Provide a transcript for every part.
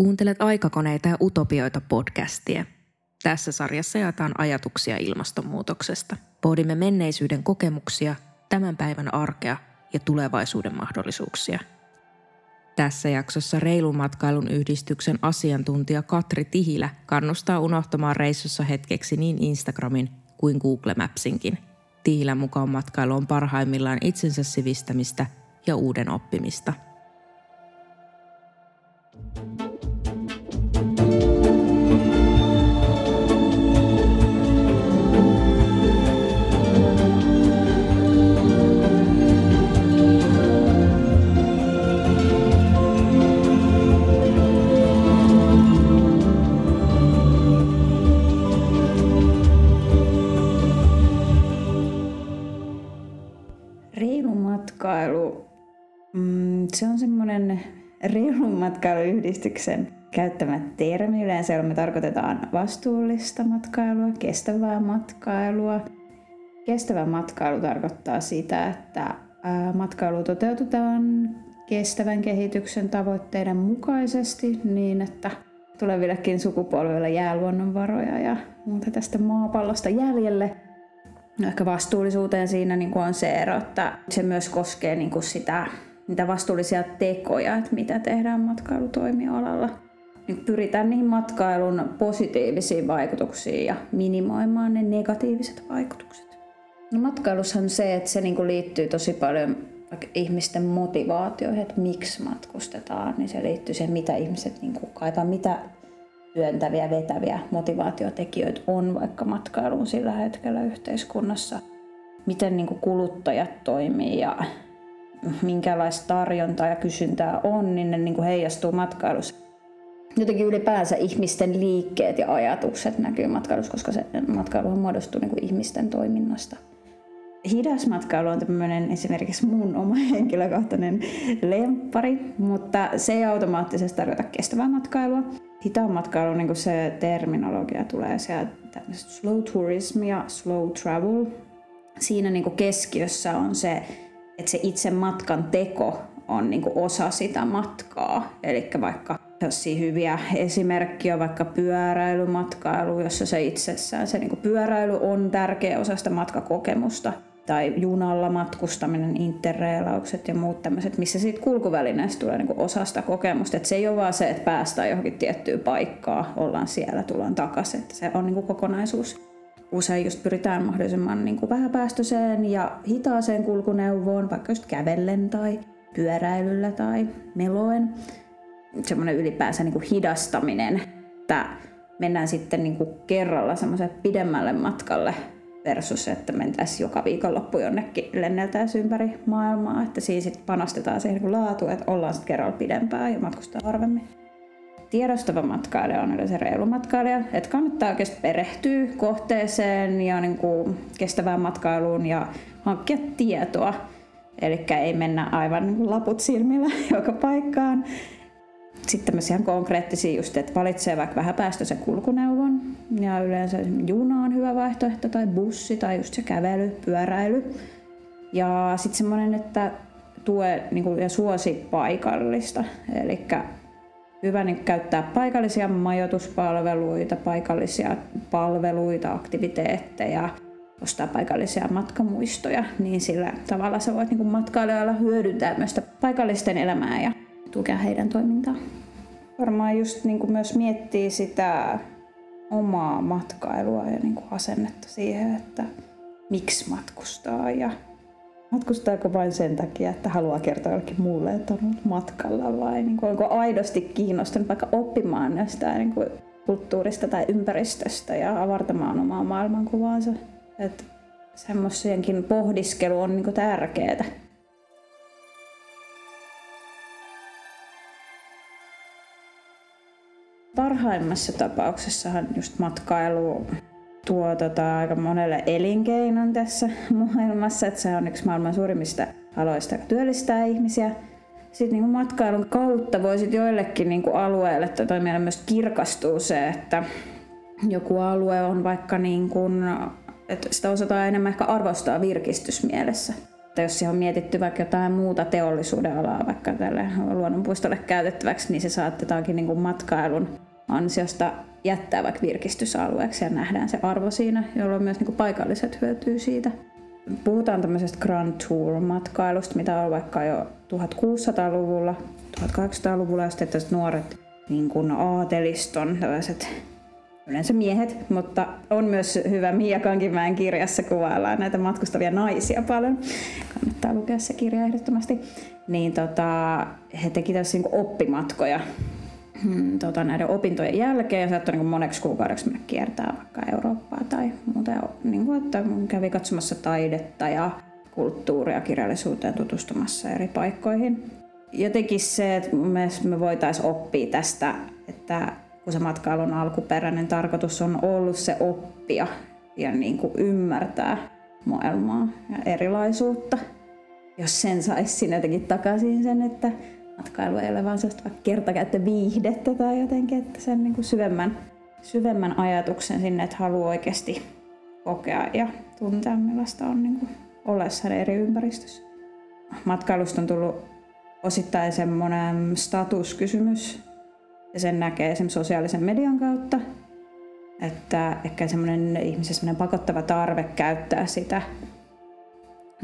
Kuuntelet aikakoneita ja utopioita podcastia. Tässä sarjassa jaetaan ajatuksia ilmastonmuutoksesta. Pohdimme menneisyyden kokemuksia, tämän päivän arkea ja tulevaisuuden mahdollisuuksia. Tässä jaksossa Reilun matkailun yhdistyksen asiantuntija Katri Tihilä kannustaa unohtamaan reissussa hetkeksi niin Instagramin kuin Google Mapsinkin. Tihilän mukaan matkailu on parhaimmillaan itsensä sivistämistä ja uuden oppimista – matkailuyhdistyksen käyttämä termi. Yleensä me tarkoitetaan vastuullista matkailua, kestävää matkailua. Kestävä matkailu tarkoittaa sitä, että matkailu toteutetaan kestävän kehityksen tavoitteiden mukaisesti niin, että tulevillekin sukupolville jää luonnonvaroja ja muuta tästä maapallosta jäljelle. No ehkä vastuullisuuteen siinä niin on se ero, että se myös koskee niin kuin sitä niitä vastuullisia tekoja, että mitä tehdään matkailutoimialalla. Nyt pyritään niihin matkailun positiivisiin vaikutuksiin ja minimoimaan ne negatiiviset vaikutukset. No matkailussa on se, että se niinku liittyy tosi paljon ihmisten motivaatioihin, että miksi matkustetaan, niin se liittyy siihen, mitä ihmiset niinku kaipaa, mitä työntäviä, vetäviä motivaatiotekijöitä on vaikka matkailuun sillä hetkellä yhteiskunnassa. Miten niin kuluttajat toimii ja minkälaista tarjontaa ja kysyntää on, niin ne niin kuin heijastuu matkailussa. Jotenkin ylipäänsä ihmisten liikkeet ja ajatukset näkyy matkailussa, koska se matkailu muodostuu niin kuin ihmisten toiminnasta. Hidas matkailu on tämmöinen esimerkiksi mun oma henkilökohtainen lemppari, mutta se ei automaattisesti tarkoita kestävää matkailua. Hitaan matkailu, niin kuin se terminologia tulee sieltä slow tourism ja slow travel. Siinä niin kuin keskiössä on se että se itse matkan teko on niin kuin osa sitä matkaa. Eli vaikka hyviä esimerkkiä, vaikka pyöräilymatkailu, jossa se itsessään se niin kuin pyöräily on tärkeä osa sitä matkakokemusta. Tai junalla matkustaminen, interreilaukset ja muut tämmöiset, missä siitä kulkuvälineestä tulee niin osa sitä kokemusta. Että se ei ole vaan se, että päästään johonkin tiettyyn paikkaan, ollaan siellä, tullaan takaisin. Se on niin kuin kokonaisuus usein just pyritään mahdollisimman niin kuin vähäpäästöiseen ja hitaaseen kulkuneuvoon, vaikka just kävellen tai pyöräilyllä tai meloen. Semmoinen ylipäänsä niin kuin hidastaminen, että mennään sitten niin kuin kerralla semmoiselle pidemmälle matkalle versus, että mentäisiin joka viikonloppu jonnekin lenneltäisiin ympäri maailmaa. Että siinä sitten panostetaan siihen niin laatuun, että ollaan sitten kerralla pidempään ja matkustaa harvemmin tiedostava matkailija on yleensä reilu matkailija, että kannattaa oikeasti perehtyä kohteeseen ja niin kuin kestävään matkailuun ja hankkia tietoa. Eli ei mennä aivan niin laput silmillä joka paikkaan. Sitten tämmöisiä konkreettisia just, että valitsee vaikka vähän päästöisen kulkuneuvon. Ja yleensä juna on hyvä vaihtoehto, tai bussi, tai just se kävely, pyöräily. Ja sitten semmoinen, että tue niin kuin, ja suosi paikallista. Eli hyvä niin käyttää paikallisia majoituspalveluita, paikallisia palveluita, aktiviteetteja, ostaa paikallisia matkamuistoja, niin sillä tavalla sä voit niin matkailijoilla hyödyntää myös paikallisten elämää ja tukea heidän toimintaa. Varmaan just niin myös miettii sitä omaa matkailua ja niin asennetta siihen, että miksi matkustaa ja Matkustaako vain sen takia, että haluaa kertoa jollekin muulle, että on ollut matkalla vai niin kuin, onko aidosti kiinnostunut vaikka oppimaan jostain niin kuin kulttuurista tai ympäristöstä ja avartamaan omaa maailmankuvaansa. Että semmoisienkin pohdiskelu on niin kuin tärkeää. Parhaimmassa tapauksessahan just matkailu tuo tota, aika monelle elinkeinon tässä maailmassa, että se on yksi maailman suurimmista aloista, joka työllistää ihmisiä. Sitten niin kuin matkailun kautta voi sitten joillekin niin kuin alueelle tota, meillä myös kirkastuu se, että joku alue on vaikka niin kuin, että sitä osataan enemmän ehkä arvostaa virkistysmielessä. että jos siihen on mietitty vaikka jotain muuta teollisuuden alaa, vaikka tälle luonnonpuistolle käytettäväksi, niin se saatetaankin niin kuin matkailun ansiosta jättää vaikka virkistysalueeksi ja nähdään se arvo siinä, jolloin myös niin kuin paikalliset hyötyy siitä. Puhutaan tämmöisestä Grand Tour-matkailusta, mitä on vaikka jo 1600-luvulla, 1800-luvulla, ja sitten nuoret niin kuin aateliston tällaiset yleensä miehet, mutta on myös hyvä Mia Kankimäen kirjassa kuvaillaan näitä matkustavia naisia paljon. Kannattaa lukea se kirja ehdottomasti. Niin tota, he teki tässä niin oppimatkoja hmm, tota, näiden opintojen jälkeen ja saattoi niin moneksi kuukaudeksi mennä kiertää vaikka Eurooppaa tai muuta. Niin kuin, että kävi katsomassa taidetta ja kulttuuria kirjallisuuteen tutustumassa eri paikkoihin. Jotenkin se, että me voitaisiin oppia tästä, että kun se matkailun alkuperäinen tarkoitus on ollut se oppia ja niin kuin ymmärtää maailmaa ja erilaisuutta. Jos sen saisi jotenkin takaisin sen, että matkailu ei ole vain sellaista kertakäyttö viihdettä tai jotenkin, että sen niin kuin syvemmän, syvemmän ajatuksen sinne, että haluaa oikeasti kokea ja tuntea, millaista on niin kuin ollessa eri ympäristössä. Matkailusta on tullut osittain semmoinen statuskysymys, ja sen näkee esimerkiksi sosiaalisen median kautta, että ehkä semmoinen ihmisen semmoinen pakottava tarve käyttää sitä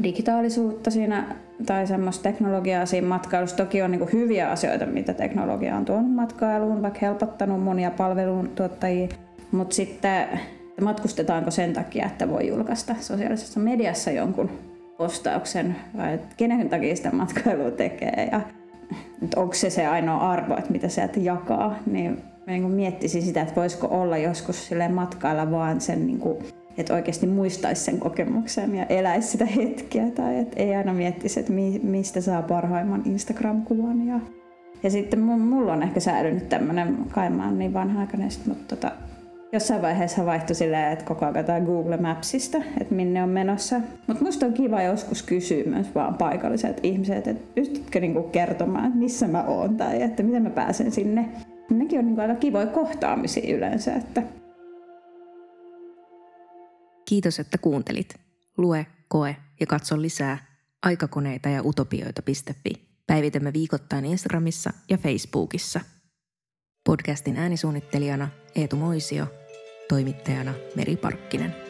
digitaalisuutta siinä tai semmoista teknologiaa siinä matkailussa. Toki on niin hyviä asioita, mitä teknologia on tuonut matkailuun, vaikka helpottanut monia palveluntuottajia, mutta sitten matkustetaanko sen takia, että voi julkaista sosiaalisessa mediassa jonkun postauksen vai kenen takia sitä matkailua tekee? Ja onko se se ainoa arvo, että mitä sieltä jakaa, niin niin miettisin sitä, että voisiko olla joskus sille matkailla vaan sen, niin kuin, että oikeasti muistaisi sen kokemuksen ja eläisi sitä hetkeä tai että ei aina miettisi, että mistä saa parhaimman Instagram-kuvan. Ja, ja sitten mulla on ehkä säilynyt tämmöinen, kai mä niin vanha-aikainen, mutta tota, jossain vaiheessa vaihtui silleen, että koko ajan Google Mapsista, että minne on menossa. Mutta musta on kiva joskus kysyä myös vaan paikalliset ihmiset, että pystytkö niinku kertomaan, että missä mä oon tai että miten mä pääsen sinne. Nekin on niinku aika kivoja kohtaamisia yleensä. Että... Kiitos, että kuuntelit. Lue, koe ja katso lisää aikakoneita ja utopioita.fi. Päivitämme viikoittain Instagramissa ja Facebookissa – Podcastin äänisuunnittelijana Eetu Moisio, toimittajana Meri Parkkinen.